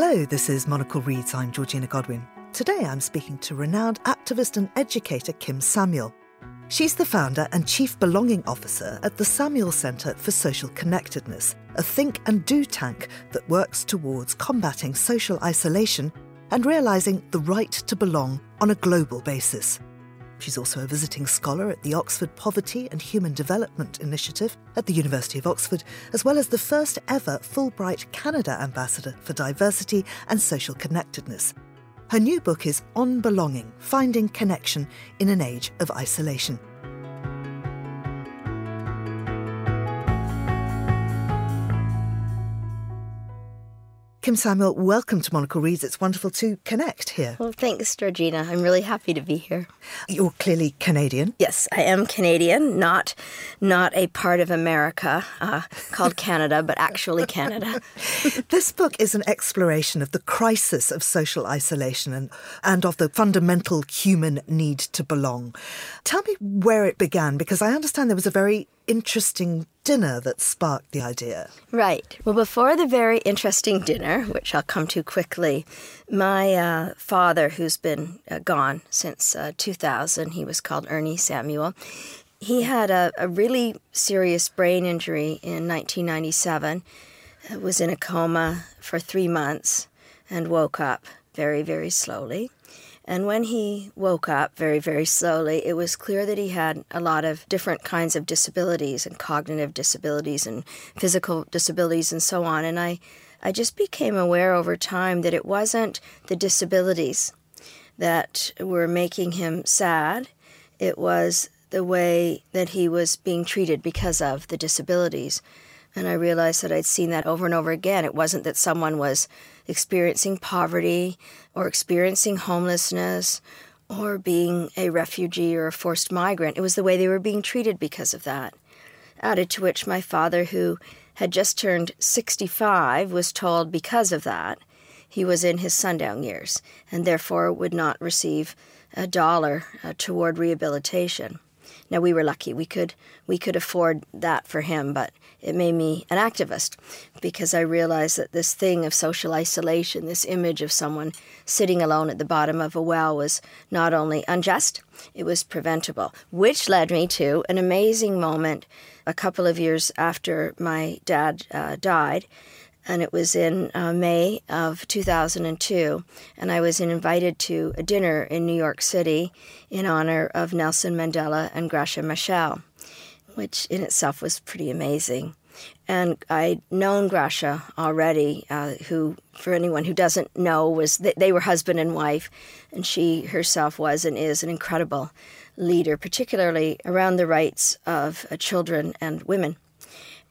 Hello, this is Monocle Reads. I'm Georgina Godwin. Today I'm speaking to renowned activist and educator Kim Samuel. She's the founder and chief belonging officer at the Samuel Centre for Social Connectedness, a think and do tank that works towards combating social isolation and realising the right to belong on a global basis. She's also a visiting scholar at the Oxford Poverty and Human Development Initiative at the University of Oxford, as well as the first ever Fulbright Canada Ambassador for Diversity and Social Connectedness. Her new book is On Belonging Finding Connection in an Age of Isolation. Kim Samuel, welcome to Monocle Reads. It's wonderful to connect here. Well, thanks, Georgina. I'm really happy to be here. You're clearly Canadian. Yes, I am Canadian, not not a part of America uh, called Canada, but actually Canada. this book is an exploration of the crisis of social isolation and, and of the fundamental human need to belong. Tell me where it began, because I understand there was a very interesting dinner that sparked the idea. Right. Well, before the very interesting dinner, which I'll come to quickly, my uh, father, who's been uh, gone since uh, 2000, he was called Ernie Samuel. He had a, a really serious brain injury in 1997, was in a coma for three months, and woke up very, very slowly. And when he woke up very, very slowly, it was clear that he had a lot of different kinds of disabilities and cognitive disabilities and physical disabilities and so on. And I, I just became aware over time that it wasn't the disabilities that were making him sad, it was the way that he was being treated because of the disabilities. And I realized that I'd seen that over and over again. It wasn't that someone was experiencing poverty or experiencing homelessness or being a refugee or a forced migrant. It was the way they were being treated because of that. Added to which, my father, who had just turned 65, was told because of that he was in his sundown years and therefore would not receive a dollar uh, toward rehabilitation. Now we were lucky; we could we could afford that for him, but it made me an activist because I realized that this thing of social isolation, this image of someone sitting alone at the bottom of a well, was not only unjust, it was preventable. Which led me to an amazing moment a couple of years after my dad uh, died and it was in uh, May of 2002. And I was invited to a dinner in New York City in honor of Nelson Mandela and Graça Machel, which in itself was pretty amazing. And I'd known Graça already, uh, who, for anyone who doesn't know, was they, they were husband and wife, and she herself was and is an incredible leader, particularly around the rights of uh, children and women.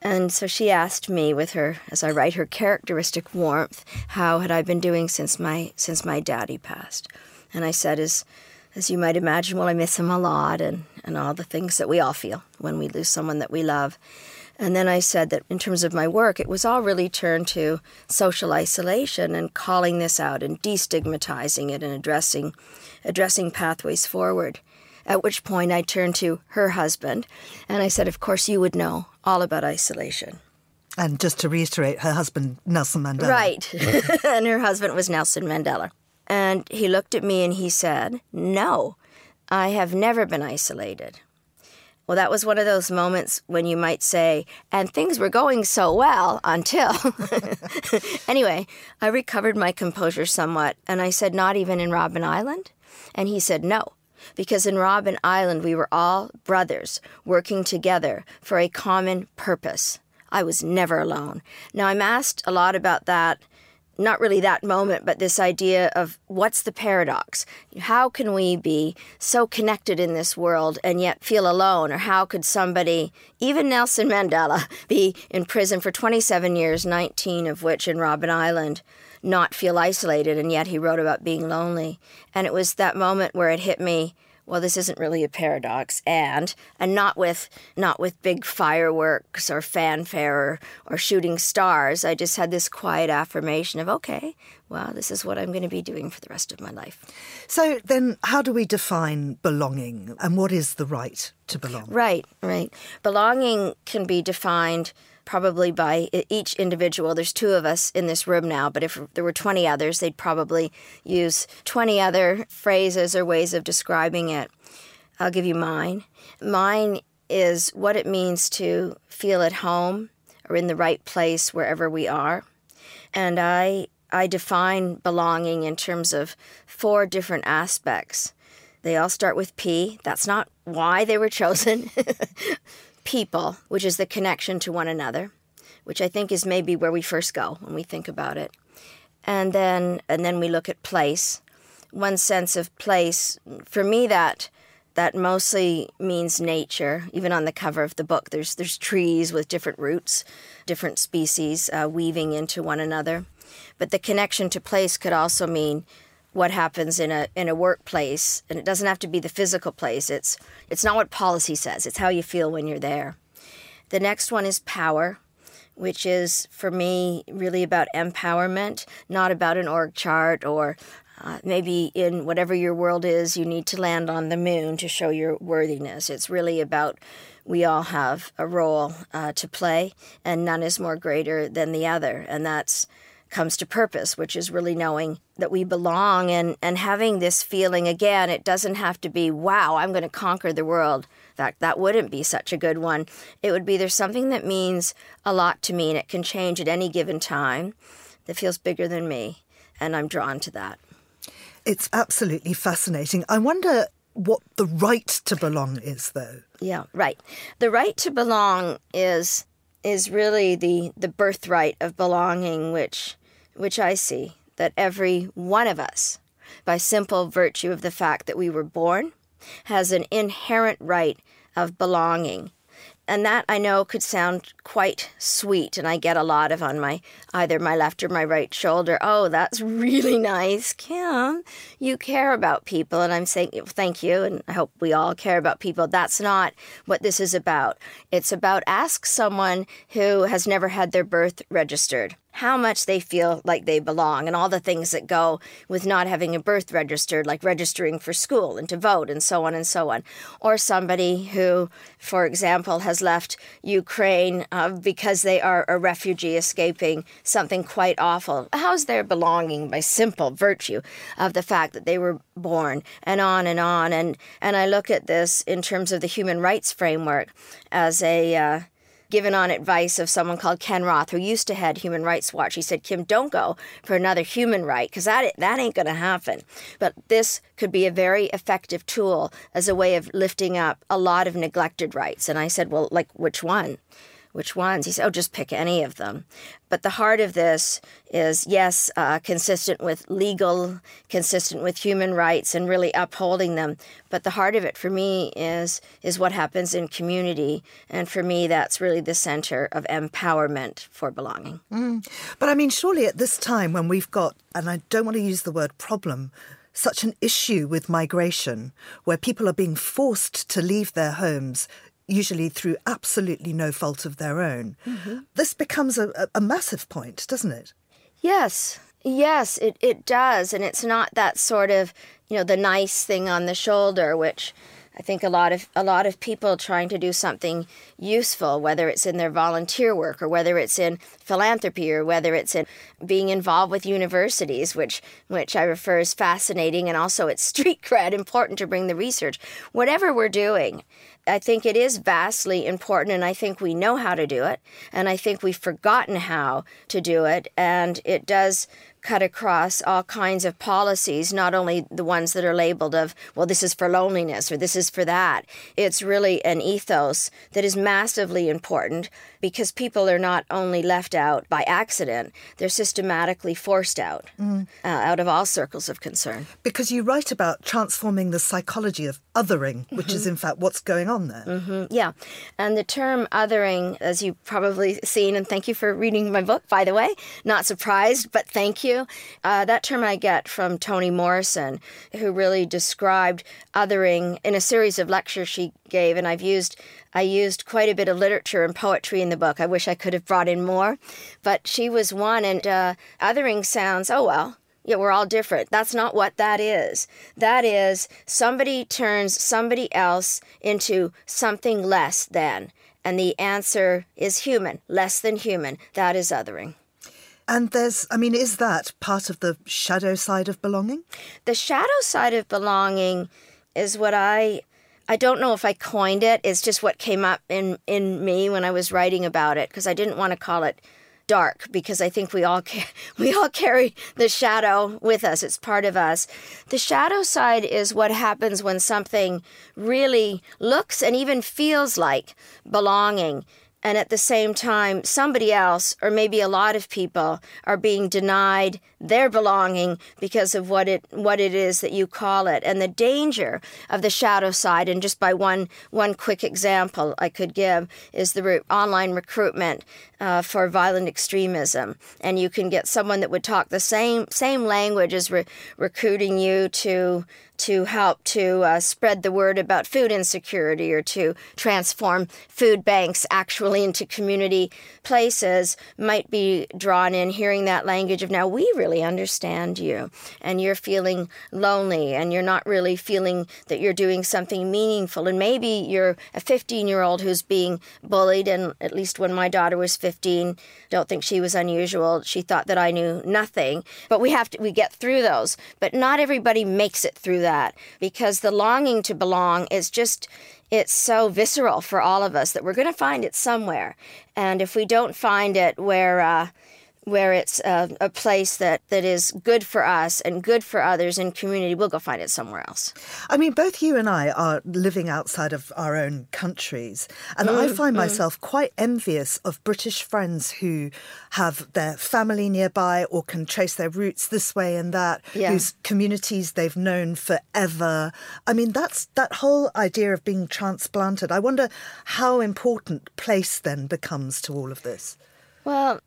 And so she asked me with her, as I write, her characteristic warmth, how had I been doing since my since my daddy passed? And I said, as as you might imagine, well, I miss him a lot, and and all the things that we all feel when we lose someone that we love. And then I said that in terms of my work, it was all really turned to social isolation and calling this out and destigmatizing it and addressing addressing pathways forward. At which point I turned to her husband and I said, Of course, you would know all about isolation. And just to reiterate, her husband, Nelson Mandela. Right. and her husband was Nelson Mandela. And he looked at me and he said, No, I have never been isolated. Well, that was one of those moments when you might say, and things were going so well until. anyway, I recovered my composure somewhat and I said, Not even in Robben Island? And he said, No because in Robben Island we were all brothers working together for a common purpose. I was never alone. Now, I'm asked a lot about that, not really that moment, but this idea of what's the paradox? How can we be so connected in this world and yet feel alone? Or how could somebody, even Nelson Mandela, be in prison for 27 years, 19 of which in Robben Island? not feel isolated, and yet he wrote about being lonely. And it was that moment where it hit me well this isn't really a paradox and and not with not with big fireworks or fanfare or, or shooting stars. I just had this quiet affirmation of okay wow, this is what I'm going to be doing for the rest of my life. So then, how do we define belonging and what is the right to belong? Right, right. Belonging can be defined probably by each individual. There's two of us in this room now, but if there were 20 others, they'd probably use 20 other phrases or ways of describing it. I'll give you mine. Mine is what it means to feel at home or in the right place wherever we are. And I I define belonging in terms of four different aspects. They all start with P. That's not why they were chosen. people, which is the connection to one another, which I think is maybe where we first go when we think about it. And then and then we look at place. One sense of place, for me that that mostly means nature. Even on the cover of the book, there's there's trees with different roots, different species uh, weaving into one another. But the connection to place could also mean what happens in a in a workplace and it doesn't have to be the physical place. It's it's not what policy says. It's how you feel when you're there. The next one is power which is for me really about empowerment not about an org chart or uh, maybe in whatever your world is you need to land on the moon to show your worthiness. It's really about we all have a role uh, to play and none is more greater than the other and that's comes to purpose, which is really knowing that we belong and, and having this feeling again, it doesn't have to be, wow, I'm going to conquer the world. In fact, that wouldn't be such a good one. It would be there's something that means a lot to me and it can change at any given time that feels bigger than me. And I'm drawn to that. It's absolutely fascinating. I wonder what the right to belong is, though. Yeah, right. The right to belong is is really the the birthright of belonging which which I see that every one of us by simple virtue of the fact that we were born has an inherent right of belonging and that I know could sound quite sweet, and I get a lot of on my either my left or my right shoulder. Oh, that's really nice, Kim. You care about people, and I'm saying thank you, and I hope we all care about people. That's not what this is about. It's about ask someone who has never had their birth registered how much they feel like they belong and all the things that go with not having a birth registered, like registering for school and to vote and so on and so on. Or somebody who, for example, has left Ukraine uh, because they are a refugee escaping something quite awful. How's their belonging by simple virtue of the fact that they were born and on and on. And, and I look at this in terms of the human rights framework as a. Uh, given on advice of someone called Ken Roth, who used to head Human Rights Watch. He said, Kim, don't go for another human right, because that, that ain't going to happen. But this could be a very effective tool as a way of lifting up a lot of neglected rights. And I said, well, like which one? Which ones? He said, oh, just pick any of them. But the heart of this is, yes, uh, consistent with legal, consistent with human rights, and really upholding them. But the heart of it for me is is what happens in community, and for me, that's really the center of empowerment for belonging. Mm. But I mean, surely at this time when we've got, and I don't want to use the word problem, such an issue with migration, where people are being forced to leave their homes usually through absolutely no fault of their own. Mm-hmm. This becomes a, a, massive point, doesn't it? Yes. Yes, it, it does. And it's not that sort of, you know, the nice thing on the shoulder, which I think a lot of a lot of people trying to do something useful, whether it's in their volunteer work or whether it's in philanthropy or whether it's in being involved with universities, which which I refer as fascinating and also it's street cred, important to bring the research. Whatever we're doing, I think it is vastly important, and I think we know how to do it, and I think we've forgotten how to do it, and it does cut across all kinds of policies, not only the ones that are labeled of, well, this is for loneliness or this is for that. It's really an ethos that is massively important because people are not only left out by accident, they're systematically forced out, mm. uh, out of all circles of concern. Because you write about transforming the psychology of othering, which mm-hmm. is in fact what's going on there. Mm-hmm. Yeah. And the term othering, as you've probably seen, and thank you for reading my book, by the way, not surprised, but thank uh, that term I get from Toni Morrison, who really described othering in a series of lectures she gave, and I've used I used quite a bit of literature and poetry in the book. I wish I could have brought in more, but she was one, and uh, othering sounds oh well Yeah, we're all different. That's not what that is. That is somebody turns somebody else into something less than. And the answer is human, less than human. That is othering. And there's, I mean, is that part of the shadow side of belonging? The shadow side of belonging is what I I don't know if I coined it. It's just what came up in in me when I was writing about it because I didn't want to call it dark because I think we all ca- we all carry the shadow with us. It's part of us. The shadow side is what happens when something really looks and even feels like belonging and at the same time somebody else or maybe a lot of people are being denied their belonging because of what it what it is that you call it. And the danger of the shadow side and just by one one quick example I could give is the re- online recruitment uh, for violent extremism. And you can get someone that would talk the same same language as re- recruiting you to to help to uh, spread the word about food insecurity or to transform food banks actually into community places might be drawn in. Hearing that language of now we really understand you and you're feeling lonely and you're not really feeling that you're doing something meaningful and maybe you're a 15 year old who's being bullied and at least when my daughter was 15 don't think she was unusual. She thought that i knew nothing. But we have to we get through those. But not everybody makes it through that because the longing to belong is just it's so visceral for all of us that we're going to find it somewhere. And if we don't find it where uh, where it's a, a, place that, that is good for us and good for others in community, we'll go find it somewhere else. I mean, both you and I are living outside of our own countries, and mm, I find mm. myself quite envious of British friends who have their family nearby or can trace their roots this way and that, yeah. whose communities they've known forever. I mean, that's that whole idea of being transplanted. I wonder how important place then becomes to all of this. Well,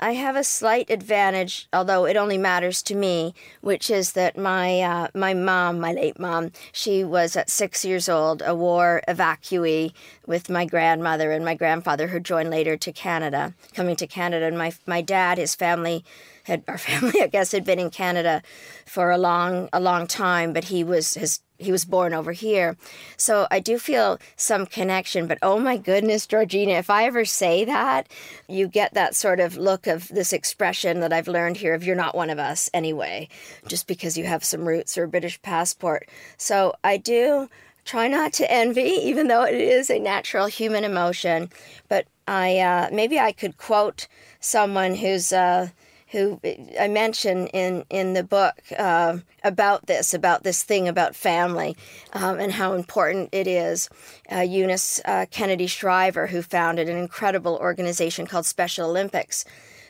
I have a slight advantage, although it only matters to me, which is that my uh, my mom, my late mom, she was at six years old, a war evacuee with my grandmother and my grandfather, who joined later to Canada, coming to Canada. And my my dad, his family had our family, I guess, had been in Canada for a long a long time, but he was his he was born over here. So I do feel some connection, but oh my goodness, Georgina, if I ever say that, you get that sort of look of this expression that I've learned here of you're not one of us anyway, just because you have some roots or a British passport. So I do try not to envy, even though it is a natural human emotion. But I uh, maybe I could quote someone who's uh, who I mention in in the book uh, about this, about this thing about family, um, and how important it is. Uh, Eunice uh, Kennedy Shriver, who founded an incredible organization called Special Olympics.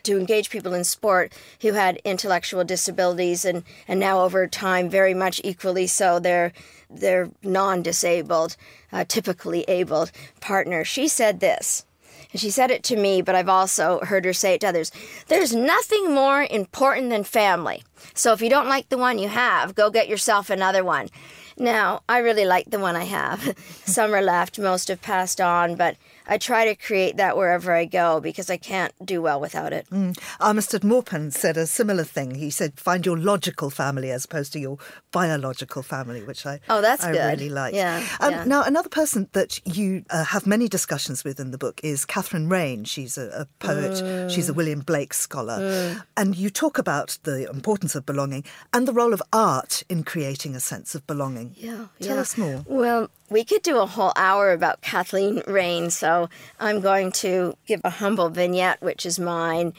To engage people in sport who had intellectual disabilities and, and now over time very much equally so they're they're non-disabled, uh, typically abled partner. She said this and she said it to me, but I've also heard her say it to others. There's nothing more important than family. So if you don't like the one you have, go get yourself another one. Now, I really like the one I have. Some are left, most have passed on, but I try to create that wherever I go because I can't do well without it. Mm. Armistead Maupin said a similar thing. He said, find your logical family as opposed to your biological family, which I, oh, that's I good. really like. Yeah, um, yeah. Now, another person that you uh, have many discussions with in the book is Kathryn Raine. She's a, a poet, mm. she's a William Blake scholar. Mm. And you talk about the importance of belonging and the role of art in creating a sense of belonging. Yeah. Tell yeah. us more. Well, we could do a whole hour about Kathleen Raine, so I'm going to give a humble vignette, which is mine.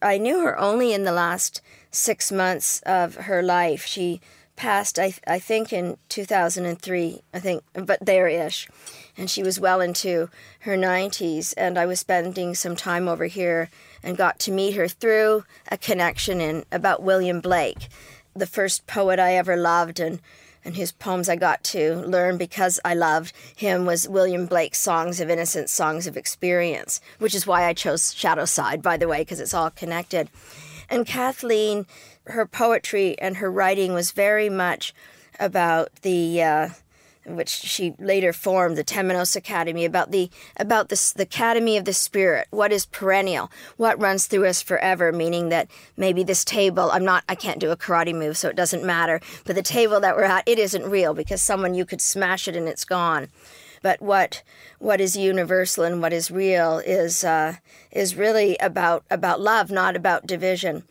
I knew her only in the last six months of her life. She passed, I, I think, in 2003, I think, but there ish. And she was well into her 90s, and I was spending some time over here and got to meet her through a connection in about William Blake, the first poet I ever loved, and and whose poems I got to learn because I loved him was William Blake's Songs of Innocence, Songs of Experience, which is why I chose Shadow Side, by the way, because it's all connected. And Kathleen, her poetry and her writing was very much about the uh, which she later formed the Temenos Academy about the about this the Academy of the Spirit. What is perennial? What runs through us forever? Meaning that maybe this table, I'm not, I can't do a karate move, so it doesn't matter. But the table that we're at, it isn't real because someone you could smash it and it's gone. But what what is universal and what is real is uh, is really about about love, not about division.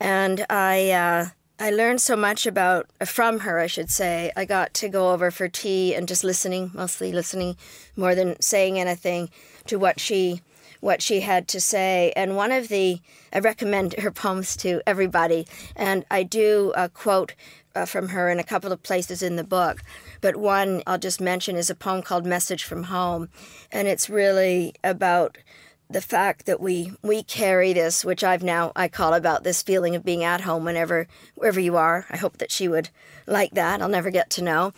And I. Uh, I learned so much about from her, I should say. I got to go over for tea and just listening, mostly listening more than saying anything to what she what she had to say. And one of the I recommend her poems to everybody, and I do quote uh, from her in a couple of places in the book. But one I'll just mention is a poem called "Message from Home," and it's really about the fact that we we carry this, which I've now I call about this feeling of being at home whenever wherever you are. I hope that she would like that. I'll never get to know,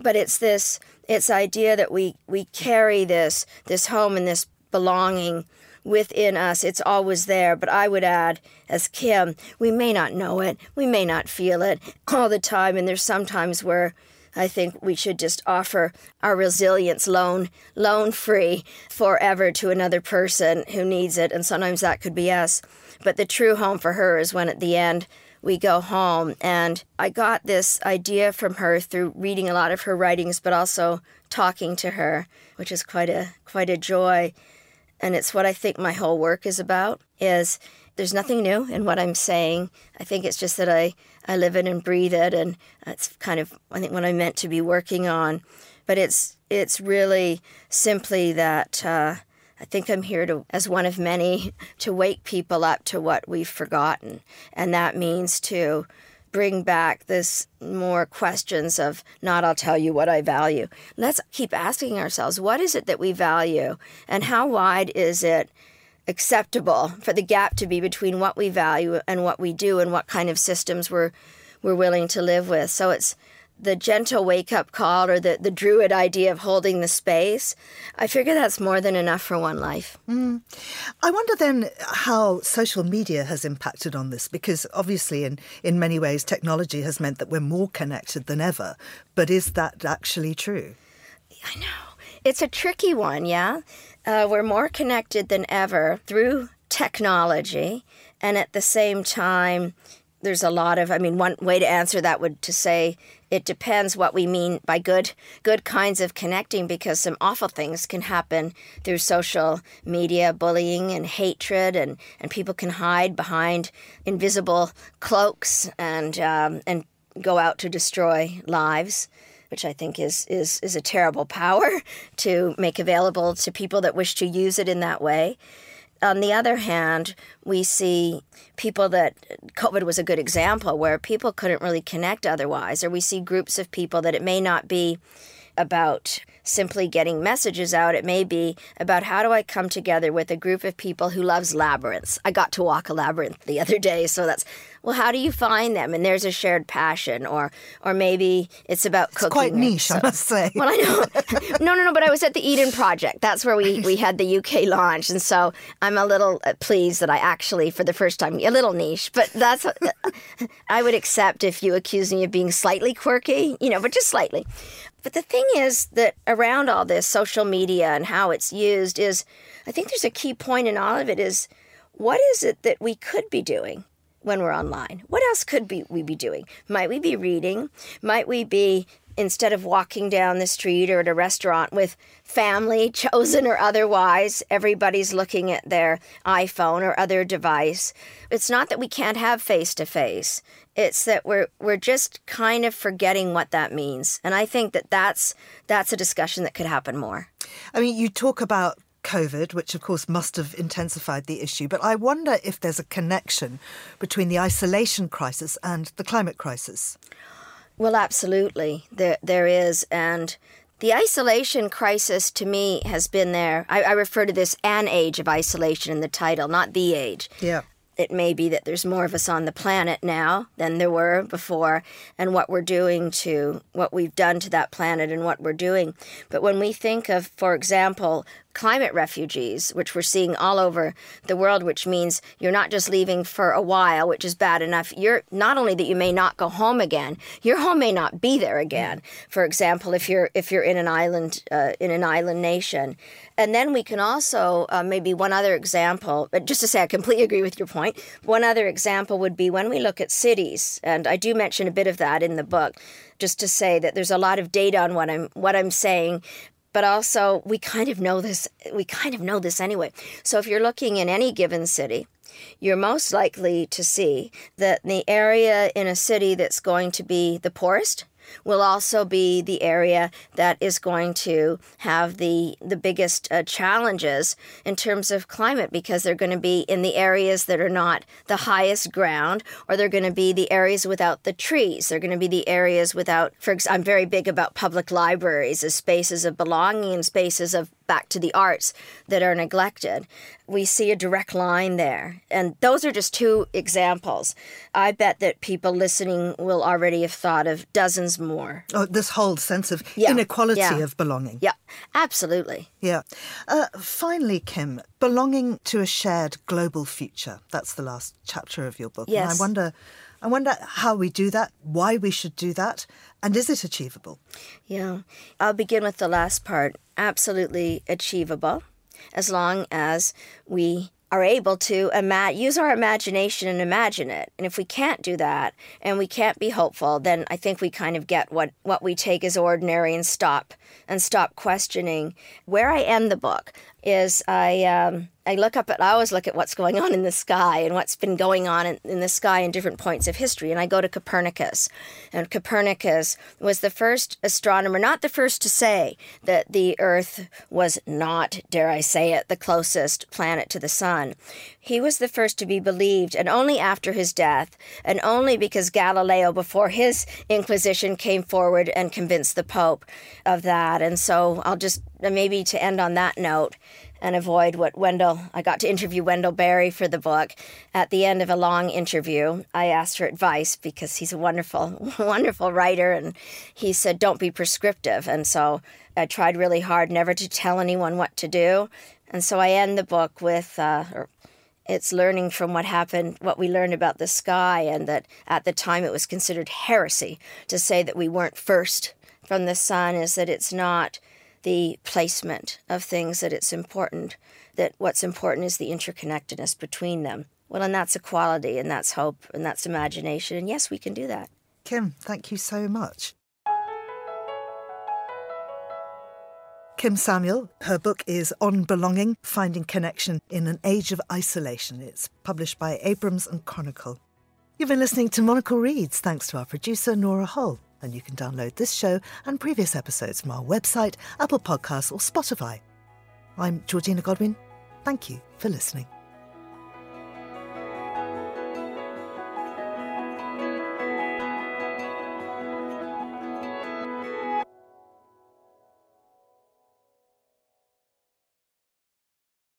but it's this it's idea that we we carry this this home and this belonging within us. It's always there. But I would add, as Kim, we may not know it, we may not feel it all the time, and there's sometimes where I think we should just offer our resilience loan, loan free forever to another person who needs it. And sometimes that could be us. But the true home for her is when at the end we go home. And I got this idea from her through reading a lot of her writings, but also talking to her, which is quite a quite a joy. And it's what I think my whole work is about is there's nothing new in what I'm saying. I think it's just that I, I live it and breathe it, and that's kind of I think what I'm meant to be working on. But it's it's really simply that uh, I think I'm here to, as one of many, to wake people up to what we've forgotten, and that means to bring back this more questions of not I'll tell you what I value. Let's keep asking ourselves what is it that we value, and how wide is it acceptable for the gap to be between what we value and what we do and what kind of systems we're we're willing to live with. So it's the gentle wake up call or the, the druid idea of holding the space, I figure that's more than enough for one life. Mm. I wonder then how social media has impacted on this because obviously, in, in many ways, technology has meant that we're more connected than ever. But is that actually true? I know. It's a tricky one, yeah. Uh, we're more connected than ever through technology, and at the same time, there's a lot of i mean one way to answer that would to say it depends what we mean by good good kinds of connecting because some awful things can happen through social media bullying and hatred and and people can hide behind invisible cloaks and um, and go out to destroy lives which I think is, is, is a terrible power to make available to people that wish to use it in that way. On the other hand, we see people that COVID was a good example where people couldn't really connect otherwise, or we see groups of people that it may not be about simply getting messages out. It may be about how do I come together with a group of people who loves labyrinths. I got to walk a labyrinth the other day, so that's well. How do you find them? And there's a shared passion, or or maybe it's about it's cooking. Quite niche, I must say. Well, I know. no, no, no. But I was at the Eden Project. That's where we we had the UK launch, and so I'm a little uh, pleased that I actually, for the first time, a little niche. But that's I would accept if you accuse me of being slightly quirky, you know, but just slightly. But the thing is that around all this social media and how it's used is, I think there's a key point in all of it is what is it that we could be doing when we're online? What else could be, we be doing? Might we be reading? Might we be instead of walking down the street or at a restaurant with family, chosen or otherwise, everybody's looking at their iPhone or other device. It's not that we can't have face to face. It's that we're we're just kind of forgetting what that means. And I think that that's that's a discussion that could happen more. I mean, you talk about COVID, which of course must have intensified the issue. But I wonder if there's a connection between the isolation crisis and the climate crisis. Well, absolutely. There, there is. And the isolation crisis to me has been there. I, I, refer to this an age of isolation in the title, not the age. Yeah. It may be that there's more of us on the planet now than there were before, and what we're doing to what we've done to that planet and what we're doing. But when we think of, for example, climate refugees, which we're seeing all over the world, which means you're not just leaving for a while, which is bad enough. You're not only that you may not go home again, your home may not be there again. For example, if you're if you're in an island uh, in an island nation, and then we can also uh, maybe one other example, just to say I completely agree with your point. One other example would be when we look at cities, and I do mention a bit of that in the book, just to say that there's a lot of data on what I'm what I'm saying, but also we kind of know this we kind of know this anyway. So if you're looking in any given city, you're most likely to see that the area in a city that's going to be the poorest will also be the area that is going to have the the biggest uh, challenges in terms of climate because they're going to be in the areas that are not the highest ground or they're going to be the areas without the trees. They're going to be the areas without for I'm very big about public libraries as spaces of belonging and spaces of back to the arts that are neglected. We see a direct line there. And those are just two examples. I bet that people listening will already have thought of dozens more. Oh, this whole sense of yeah. inequality yeah. of belonging. Yeah, absolutely. Yeah. Uh, finally, Kim, belonging to a shared global future. That's the last chapter of your book. Yes. And I wonder I wonder how we do that, why we should do that, and is it achievable? Yeah. I'll begin with the last part. Absolutely achievable as long as we are able to ima- use our imagination and imagine it. And if we can't do that and we can't be hopeful, then I think we kind of get what, what we take as ordinary and stop and stop questioning. Where I end the book is I um, I look up at, I always look at what's going on in the sky and what's been going on in, in, the sky in different points of history. And I go to Copernicus. And Copernicus was the first astronomer, not the first to say that the Earth was not, dare I say it, the closest planet to the sun. He was the first to be believed, and only after his death, and only because Galileo, before his Inquisition, came forward and convinced the Pope of that. And so I'll just maybe to end on that note and avoid what Wendell, I got to interview Wendell Berry for the book. At the end of a long interview, I asked for advice because he's a wonderful, wonderful writer. And he said, don't be prescriptive. And so I tried really hard never to tell anyone what to do. And so I end the book with, uh, it's learning from what happened, what we learned about the sky, and that at the time it was considered heresy to say that we weren't first from the sun, is that it's not the placement of things that it's important, that what's important is the interconnectedness between them. Well, and that's equality, and that's hope, and that's imagination. And yes, we can do that. Kim, thank you so much. Kim Samuel, her book is On Belonging Finding Connection in an Age of Isolation. It's published by Abrams and Chronicle. You've been listening to Monocle Reads, thanks to our producer, Nora Hull and you can download this show and previous episodes from our website, Apple Podcasts, or Spotify. I'm Georgina Godwin. Thank you for listening.